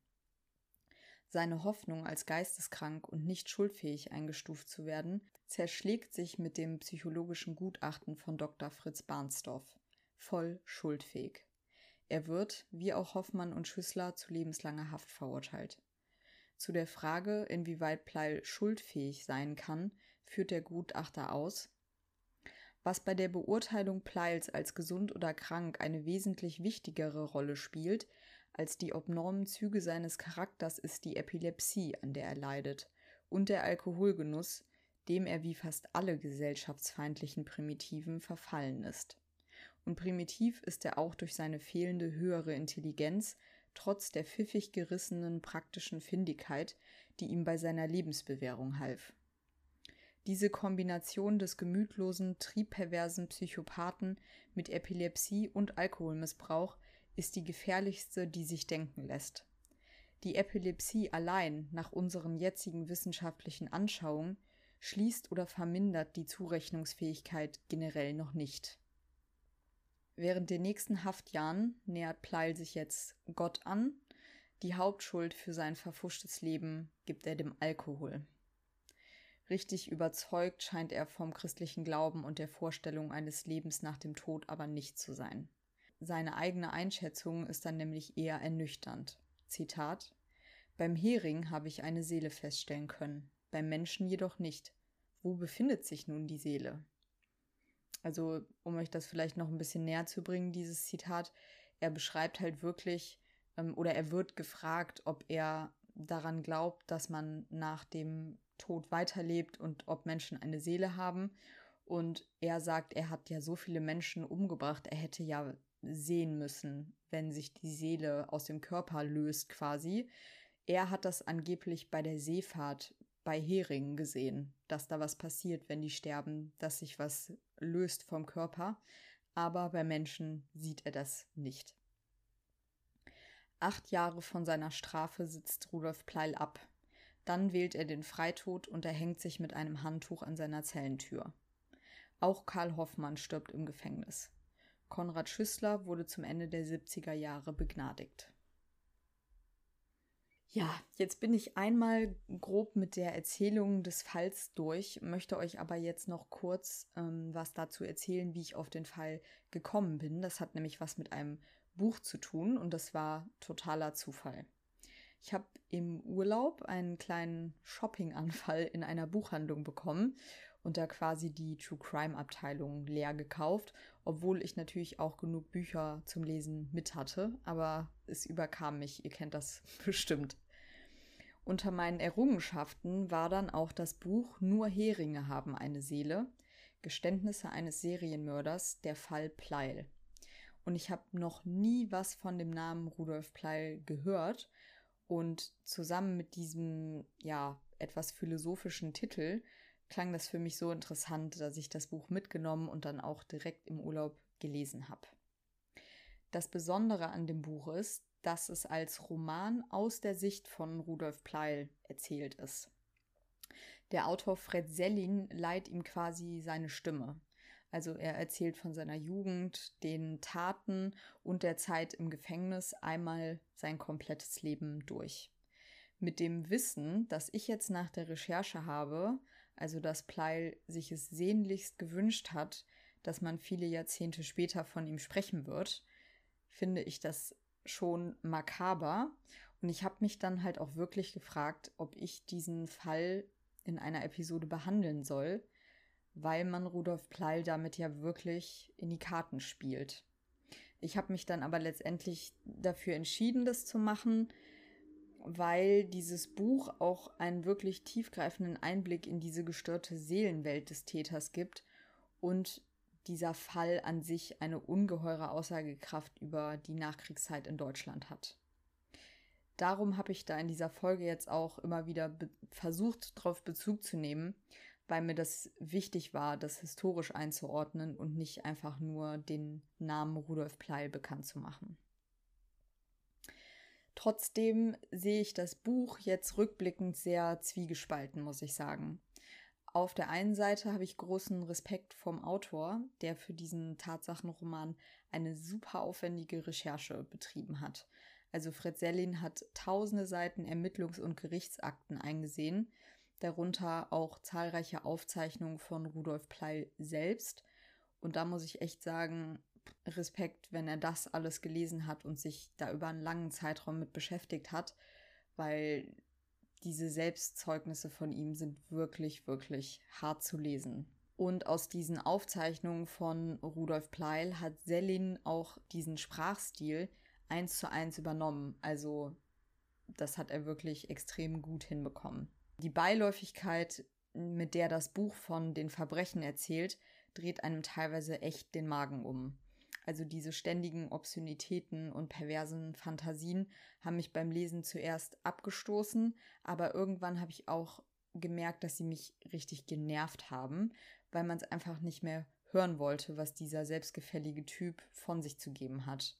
Seine Hoffnung, als geisteskrank und nicht schuldfähig eingestuft zu werden, zerschlägt sich mit dem psychologischen Gutachten von Dr. Fritz Barnsdorf. Voll schuldfähig. Er wird, wie auch Hoffmann und Schüssler, zu lebenslanger Haft verurteilt. Zu der Frage, inwieweit Pleil schuldfähig sein kann, führt der Gutachter aus, was bei der Beurteilung Pleils als gesund oder krank eine wesentlich wichtigere Rolle spielt, als die obnormen Züge seines Charakters ist die Epilepsie, an der er leidet, und der Alkoholgenuss, dem er wie fast alle gesellschaftsfeindlichen Primitiven verfallen ist. Und primitiv ist er auch durch seine fehlende höhere Intelligenz, trotz der pfiffig gerissenen praktischen Findigkeit, die ihm bei seiner Lebensbewährung half. Diese Kombination des gemütlosen, triebperversen Psychopathen mit Epilepsie und Alkoholmissbrauch ist die gefährlichste, die sich denken lässt. Die Epilepsie allein, nach unseren jetzigen wissenschaftlichen Anschauungen, schließt oder vermindert die Zurechnungsfähigkeit generell noch nicht. Während den nächsten Haftjahren nähert Pleil sich jetzt Gott an. Die Hauptschuld für sein verfuschtes Leben gibt er dem Alkohol. Richtig überzeugt scheint er vom christlichen Glauben und der Vorstellung eines Lebens nach dem Tod aber nicht zu sein. Seine eigene Einschätzung ist dann nämlich eher ernüchternd. Zitat Beim Hering habe ich eine Seele feststellen können, beim Menschen jedoch nicht. Wo befindet sich nun die Seele? Also, um euch das vielleicht noch ein bisschen näher zu bringen, dieses Zitat, er beschreibt halt wirklich, ähm, oder er wird gefragt, ob er daran glaubt, dass man nach dem Tod weiterlebt und ob Menschen eine Seele haben. Und er sagt, er hat ja so viele Menschen umgebracht, er hätte ja sehen müssen, wenn sich die Seele aus dem Körper löst quasi. Er hat das angeblich bei der Seefahrt bei Heringen gesehen, dass da was passiert, wenn die sterben, dass sich was löst vom Körper, aber bei Menschen sieht er das nicht. Acht Jahre von seiner Strafe sitzt Rudolf Pleil ab. Dann wählt er den Freitod und erhängt sich mit einem Handtuch an seiner Zellentür. Auch Karl Hoffmann stirbt im Gefängnis. Konrad Schüssler wurde zum Ende der 70er Jahre begnadigt. Ja, jetzt bin ich einmal grob mit der Erzählung des Falls durch, möchte euch aber jetzt noch kurz ähm, was dazu erzählen, wie ich auf den Fall gekommen bin. Das hat nämlich was mit einem Buch zu tun und das war totaler Zufall. Ich habe im Urlaub einen kleinen Shoppinganfall in einer Buchhandlung bekommen und da quasi die True Crime Abteilung leer gekauft, obwohl ich natürlich auch genug Bücher zum Lesen mit hatte, aber es überkam mich, ihr kennt das <laughs> bestimmt. Unter meinen Errungenschaften war dann auch das Buch Nur Heringe haben eine Seele, Geständnisse eines Serienmörders, der Fall Pleil. Und ich habe noch nie was von dem Namen Rudolf Pleil gehört. Und zusammen mit diesem, ja, etwas philosophischen Titel klang das für mich so interessant, dass ich das Buch mitgenommen und dann auch direkt im Urlaub gelesen habe. Das Besondere an dem Buch ist, dass es als Roman aus der Sicht von Rudolf Pleil erzählt ist. Der Autor Fred Sellin leiht ihm quasi seine Stimme. Also er erzählt von seiner Jugend, den Taten und der Zeit im Gefängnis einmal sein komplettes Leben durch. Mit dem Wissen, das ich jetzt nach der Recherche habe, also dass Pleil sich es sehnlichst gewünscht hat, dass man viele Jahrzehnte später von ihm sprechen wird, finde ich das schon makaber. Und ich habe mich dann halt auch wirklich gefragt, ob ich diesen Fall in einer Episode behandeln soll, weil man Rudolf Pleil damit ja wirklich in die Karten spielt. Ich habe mich dann aber letztendlich dafür entschieden, das zu machen, weil dieses Buch auch einen wirklich tiefgreifenden Einblick in diese gestörte Seelenwelt des Täters gibt und dieser Fall an sich eine ungeheure Aussagekraft über die Nachkriegszeit in Deutschland hat. Darum habe ich da in dieser Folge jetzt auch immer wieder versucht, darauf Bezug zu nehmen, weil mir das wichtig war, das historisch einzuordnen und nicht einfach nur den Namen Rudolf Pleil bekannt zu machen. Trotzdem sehe ich das Buch jetzt rückblickend sehr zwiegespalten, muss ich sagen. Auf der einen Seite habe ich großen Respekt vom Autor, der für diesen Tatsachenroman eine super aufwendige Recherche betrieben hat. Also Fred Sellin hat tausende Seiten Ermittlungs- und Gerichtsakten eingesehen, darunter auch zahlreiche Aufzeichnungen von Rudolf Pleil selbst. Und da muss ich echt sagen, Respekt, wenn er das alles gelesen hat und sich da über einen langen Zeitraum mit beschäftigt hat, weil diese Selbstzeugnisse von ihm sind wirklich, wirklich hart zu lesen. Und aus diesen Aufzeichnungen von Rudolf Pleil hat Sellin auch diesen Sprachstil eins zu eins übernommen. Also das hat er wirklich extrem gut hinbekommen. Die Beiläufigkeit, mit der das Buch von den Verbrechen erzählt, dreht einem teilweise echt den Magen um. Also diese ständigen Obszönitäten und perversen Fantasien haben mich beim Lesen zuerst abgestoßen, aber irgendwann habe ich auch gemerkt, dass sie mich richtig genervt haben, weil man es einfach nicht mehr hören wollte, was dieser selbstgefällige Typ von sich zu geben hat.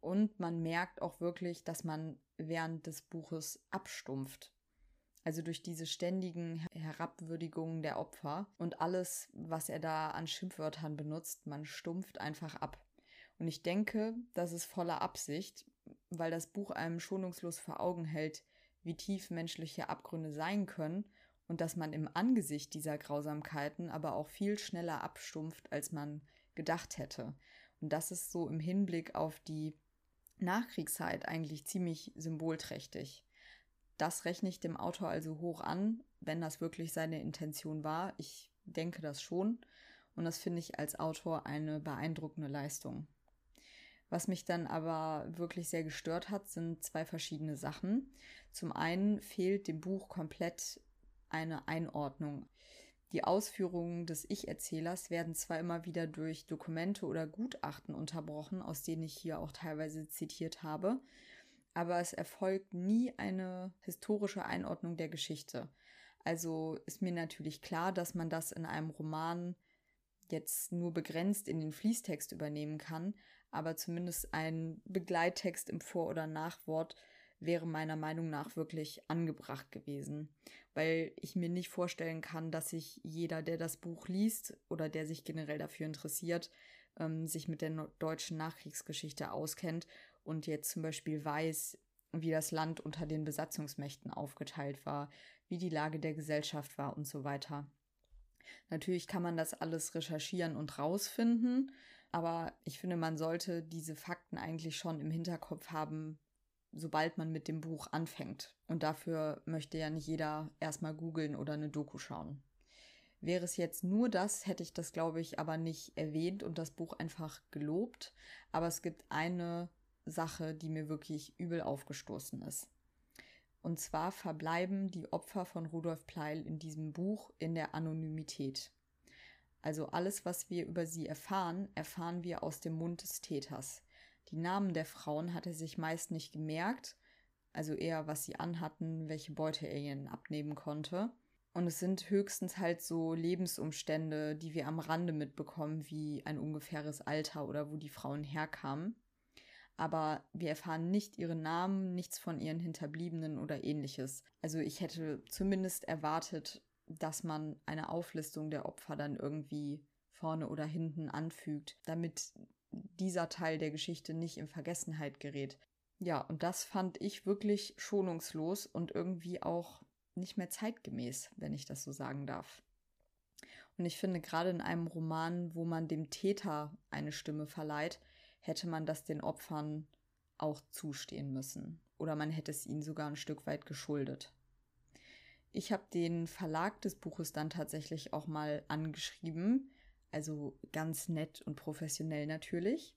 Und man merkt auch wirklich, dass man während des Buches abstumpft. Also durch diese ständigen Herabwürdigungen der Opfer und alles, was er da an Schimpfwörtern benutzt, man stumpft einfach ab. Und ich denke, das ist voller Absicht, weil das Buch einem schonungslos vor Augen hält, wie tief menschliche Abgründe sein können und dass man im Angesicht dieser Grausamkeiten aber auch viel schneller abstumpft, als man gedacht hätte. Und das ist so im Hinblick auf die Nachkriegszeit eigentlich ziemlich symbolträchtig. Das rechne ich dem Autor also hoch an, wenn das wirklich seine Intention war. Ich denke das schon. Und das finde ich als Autor eine beeindruckende Leistung. Was mich dann aber wirklich sehr gestört hat, sind zwei verschiedene Sachen. Zum einen fehlt dem Buch komplett eine Einordnung. Die Ausführungen des Ich-Erzählers werden zwar immer wieder durch Dokumente oder Gutachten unterbrochen, aus denen ich hier auch teilweise zitiert habe, aber es erfolgt nie eine historische Einordnung der Geschichte. Also ist mir natürlich klar, dass man das in einem Roman jetzt nur begrenzt in den Fließtext übernehmen kann, aber zumindest ein Begleittext im Vor- oder Nachwort wäre meiner Meinung nach wirklich angebracht gewesen, weil ich mir nicht vorstellen kann, dass sich jeder, der das Buch liest oder der sich generell dafür interessiert, ähm, sich mit der deutschen Nachkriegsgeschichte auskennt und jetzt zum Beispiel weiß, wie das Land unter den Besatzungsmächten aufgeteilt war, wie die Lage der Gesellschaft war und so weiter. Natürlich kann man das alles recherchieren und rausfinden, aber ich finde, man sollte diese Fakten eigentlich schon im Hinterkopf haben, sobald man mit dem Buch anfängt. Und dafür möchte ja nicht jeder erstmal googeln oder eine Doku schauen. Wäre es jetzt nur das, hätte ich das, glaube ich, aber nicht erwähnt und das Buch einfach gelobt. Aber es gibt eine Sache, die mir wirklich übel aufgestoßen ist. Und zwar verbleiben die Opfer von Rudolf Pleil in diesem Buch in der Anonymität. Also alles, was wir über sie erfahren, erfahren wir aus dem Mund des Täters. Die Namen der Frauen hat er sich meist nicht gemerkt, also eher, was sie anhatten, welche Beute er ihnen abnehmen konnte. Und es sind höchstens halt so Lebensumstände, die wir am Rande mitbekommen, wie ein ungefähres Alter oder wo die Frauen herkamen. Aber wir erfahren nicht ihre Namen, nichts von ihren Hinterbliebenen oder ähnliches. Also ich hätte zumindest erwartet, dass man eine Auflistung der Opfer dann irgendwie vorne oder hinten anfügt, damit dieser Teil der Geschichte nicht in Vergessenheit gerät. Ja, und das fand ich wirklich schonungslos und irgendwie auch nicht mehr zeitgemäß, wenn ich das so sagen darf. Und ich finde, gerade in einem Roman, wo man dem Täter eine Stimme verleiht, hätte man das den Opfern auch zustehen müssen. Oder man hätte es ihnen sogar ein Stück weit geschuldet. Ich habe den Verlag des Buches dann tatsächlich auch mal angeschrieben, also ganz nett und professionell natürlich,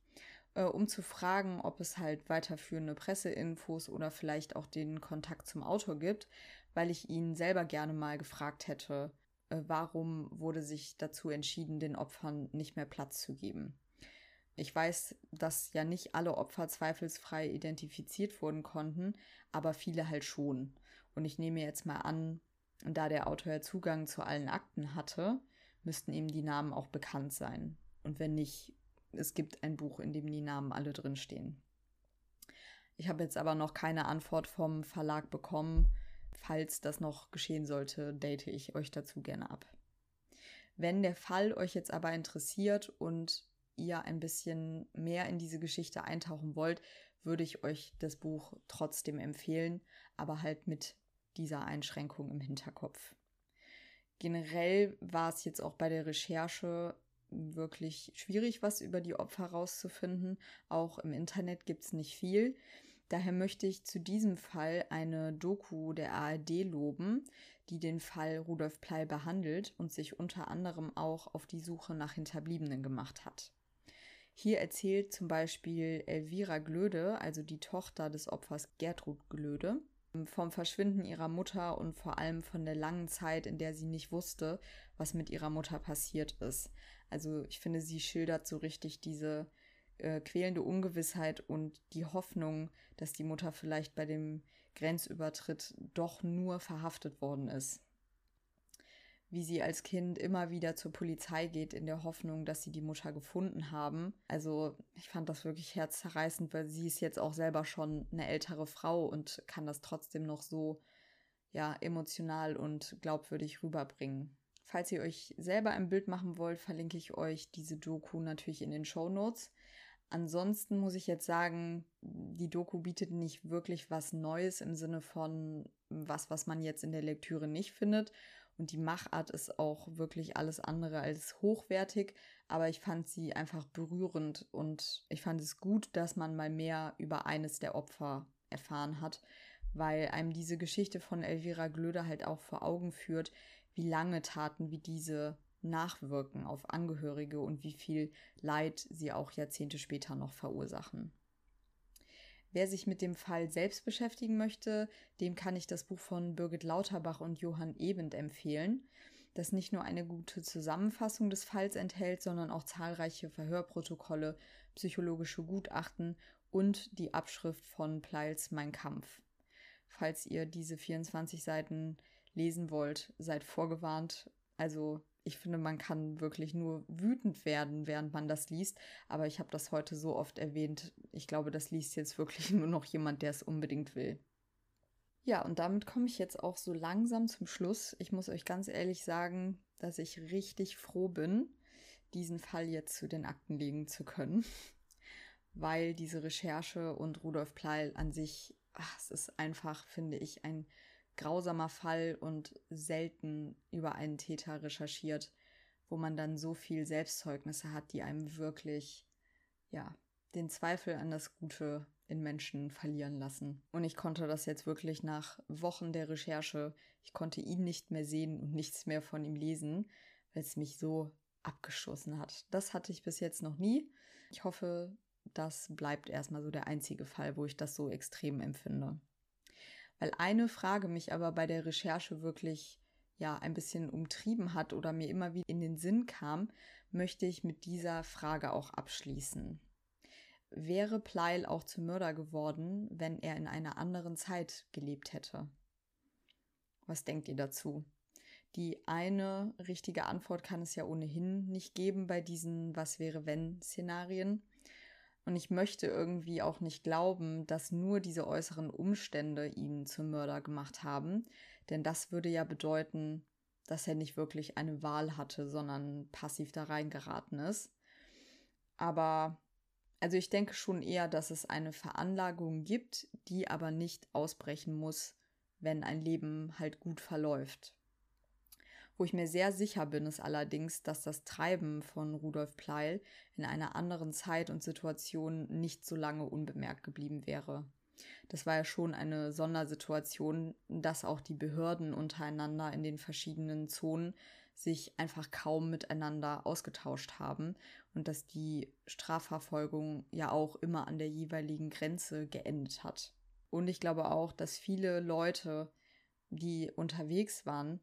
äh, um zu fragen, ob es halt weiterführende Presseinfos oder vielleicht auch den Kontakt zum Autor gibt, weil ich ihn selber gerne mal gefragt hätte, äh, warum wurde sich dazu entschieden, den Opfern nicht mehr Platz zu geben. Ich weiß, dass ja nicht alle Opfer zweifelsfrei identifiziert wurden konnten, aber viele halt schon. Und ich nehme jetzt mal an, da der Autor ja Zugang zu allen Akten hatte, müssten ihm die Namen auch bekannt sein. Und wenn nicht, es gibt ein Buch, in dem die Namen alle drinstehen. Ich habe jetzt aber noch keine Antwort vom Verlag bekommen. Falls das noch geschehen sollte, date ich euch dazu gerne ab. Wenn der Fall euch jetzt aber interessiert und ihr ein bisschen mehr in diese Geschichte eintauchen wollt, würde ich euch das Buch trotzdem empfehlen, aber halt mit dieser Einschränkung im Hinterkopf. Generell war es jetzt auch bei der Recherche wirklich schwierig, was über die Opfer rauszufinden. Auch im Internet gibt es nicht viel. Daher möchte ich zu diesem Fall eine Doku der ARD loben, die den Fall Rudolf Plei behandelt und sich unter anderem auch auf die Suche nach Hinterbliebenen gemacht hat. Hier erzählt zum Beispiel Elvira Glöde, also die Tochter des Opfers Gertrud Glöde, vom Verschwinden ihrer Mutter und vor allem von der langen Zeit, in der sie nicht wusste, was mit ihrer Mutter passiert ist. Also ich finde, sie schildert so richtig diese äh, quälende Ungewissheit und die Hoffnung, dass die Mutter vielleicht bei dem Grenzübertritt doch nur verhaftet worden ist wie sie als Kind immer wieder zur Polizei geht in der Hoffnung, dass sie die Mutter gefunden haben. Also ich fand das wirklich herzzerreißend, weil sie ist jetzt auch selber schon eine ältere Frau und kann das trotzdem noch so ja emotional und glaubwürdig rüberbringen. Falls ihr euch selber ein Bild machen wollt, verlinke ich euch diese Doku natürlich in den Show Notes. Ansonsten muss ich jetzt sagen, die Doku bietet nicht wirklich was Neues im Sinne von was, was man jetzt in der Lektüre nicht findet und die Machart ist auch wirklich alles andere als hochwertig, aber ich fand sie einfach berührend und ich fand es gut, dass man mal mehr über eines der Opfer erfahren hat, weil einem diese Geschichte von Elvira Glöde halt auch vor Augen führt, wie lange Taten wie diese nachwirken auf Angehörige und wie viel Leid sie auch Jahrzehnte später noch verursachen. Wer sich mit dem Fall selbst beschäftigen möchte, dem kann ich das Buch von Birgit Lauterbach und Johann Ebend empfehlen, das nicht nur eine gute Zusammenfassung des Falls enthält, sondern auch zahlreiche Verhörprotokolle, psychologische Gutachten und die Abschrift von Pleils Mein Kampf. Falls ihr diese 24 Seiten lesen wollt, seid vorgewarnt. Also ich finde, man kann wirklich nur wütend werden, während man das liest. Aber ich habe das heute so oft erwähnt. Ich glaube, das liest jetzt wirklich <laughs> nur noch jemand, der es unbedingt will. Ja, und damit komme ich jetzt auch so langsam zum Schluss. Ich muss euch ganz ehrlich sagen, dass ich richtig froh bin, diesen Fall jetzt zu den Akten legen zu können, <laughs> weil diese Recherche und Rudolf Pleil an sich, ach, es ist einfach, finde ich, ein grausamer Fall und selten über einen Täter recherchiert, wo man dann so viel Selbstzeugnisse hat, die einem wirklich, ja, den Zweifel an das Gute in Menschen verlieren lassen. Und ich konnte das jetzt wirklich nach Wochen der Recherche, ich konnte ihn nicht mehr sehen und nichts mehr von ihm lesen, weil es mich so abgeschossen hat. Das hatte ich bis jetzt noch nie. Ich hoffe, das bleibt erstmal so der einzige Fall, wo ich das so extrem empfinde. Weil eine Frage mich aber bei der Recherche wirklich ja ein bisschen umtrieben hat oder mir immer wieder in den Sinn kam, möchte ich mit dieser Frage auch abschließen. Wäre Pleil auch zum Mörder geworden, wenn er in einer anderen Zeit gelebt hätte? Was denkt ihr dazu? Die eine richtige Antwort kann es ja ohnehin nicht geben bei diesen Was wäre wenn Szenarien. Und ich möchte irgendwie auch nicht glauben, dass nur diese äußeren Umstände ihn zum Mörder gemacht haben, denn das würde ja bedeuten, dass er nicht wirklich eine Wahl hatte, sondern passiv da reingeraten ist. Aber also ich denke schon eher, dass es eine Veranlagung gibt, die aber nicht ausbrechen muss, wenn ein Leben halt gut verläuft. Wo ich mir sehr sicher bin, ist allerdings, dass das Treiben von Rudolf Pleil in einer anderen Zeit und Situation nicht so lange unbemerkt geblieben wäre. Das war ja schon eine Sondersituation, dass auch die Behörden untereinander in den verschiedenen Zonen sich einfach kaum miteinander ausgetauscht haben und dass die Strafverfolgung ja auch immer an der jeweiligen Grenze geendet hat. Und ich glaube auch, dass viele Leute, die unterwegs waren,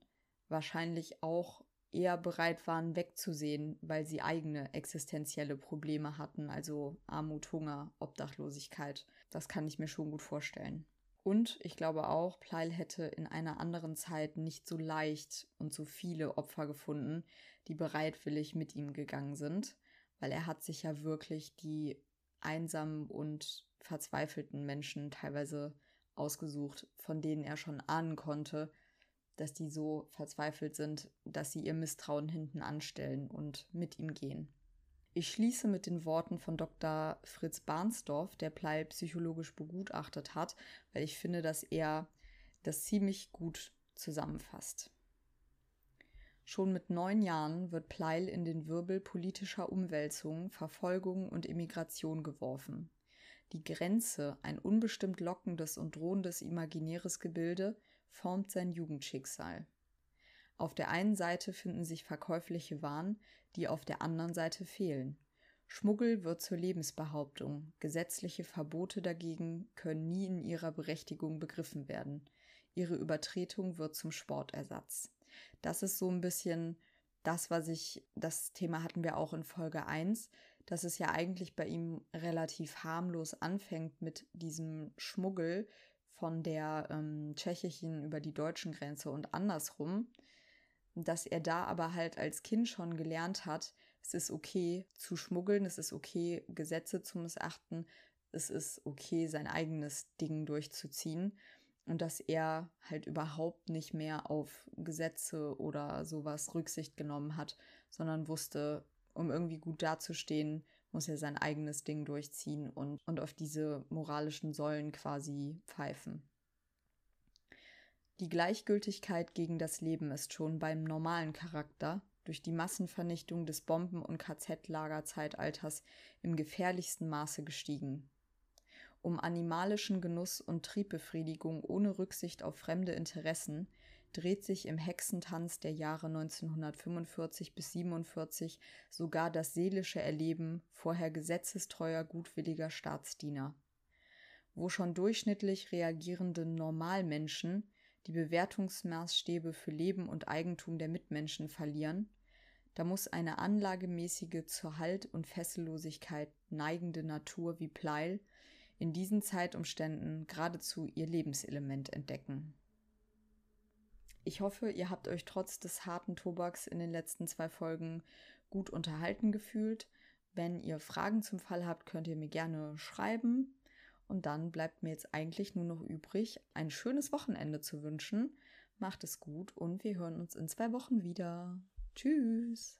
wahrscheinlich auch eher bereit waren, wegzusehen, weil sie eigene existenzielle Probleme hatten, also Armut, Hunger, Obdachlosigkeit. Das kann ich mir schon gut vorstellen. Und ich glaube auch, Pleil hätte in einer anderen Zeit nicht so leicht und so viele Opfer gefunden, die bereitwillig mit ihm gegangen sind, weil er hat sich ja wirklich die einsamen und verzweifelten Menschen teilweise ausgesucht, von denen er schon ahnen konnte, dass die so verzweifelt sind, dass sie ihr Misstrauen hinten anstellen und mit ihm gehen. Ich schließe mit den Worten von Dr. Fritz Barnsdorf, der Pleil psychologisch begutachtet hat, weil ich finde, dass er das ziemlich gut zusammenfasst. Schon mit neun Jahren wird Pleil in den Wirbel politischer Umwälzungen, Verfolgung und Immigration geworfen. Die Grenze, ein unbestimmt lockendes und drohendes imaginäres Gebilde, formt sein Jugendschicksal. Auf der einen Seite finden sich verkäufliche Waren, die auf der anderen Seite fehlen. Schmuggel wird zur Lebensbehauptung, gesetzliche Verbote dagegen können nie in ihrer Berechtigung begriffen werden. Ihre Übertretung wird zum Sportersatz. Das ist so ein bisschen das, was ich, das Thema hatten wir auch in Folge 1, dass es ja eigentlich bei ihm relativ harmlos anfängt mit diesem Schmuggel, von der ähm, tschechischen über die deutschen Grenze und andersrum, dass er da aber halt als Kind schon gelernt hat, es ist okay zu schmuggeln, es ist okay Gesetze zu missachten, es ist okay sein eigenes Ding durchzuziehen und dass er halt überhaupt nicht mehr auf Gesetze oder sowas Rücksicht genommen hat, sondern wusste, um irgendwie gut dazustehen, muss er sein eigenes Ding durchziehen und, und auf diese moralischen Säulen quasi pfeifen. Die Gleichgültigkeit gegen das Leben ist schon beim normalen Charakter durch die Massenvernichtung des Bomben- und KZ-Lagerzeitalters im gefährlichsten Maße gestiegen. Um animalischen Genuss und Triebbefriedigung ohne Rücksicht auf fremde Interessen dreht sich im Hexentanz der Jahre 1945 bis 47 sogar das seelische Erleben vorher gesetzestreuer, gutwilliger Staatsdiener. Wo schon durchschnittlich reagierende Normalmenschen die Bewertungsmaßstäbe für Leben und Eigentum der Mitmenschen verlieren, da muss eine anlagemäßige zur Halt und Fessellosigkeit neigende Natur wie Pleil in diesen Zeitumständen geradezu ihr Lebenselement entdecken. Ich hoffe, ihr habt euch trotz des harten Tobaks in den letzten zwei Folgen gut unterhalten gefühlt. Wenn ihr Fragen zum Fall habt, könnt ihr mir gerne schreiben. Und dann bleibt mir jetzt eigentlich nur noch übrig, ein schönes Wochenende zu wünschen. Macht es gut und wir hören uns in zwei Wochen wieder. Tschüss.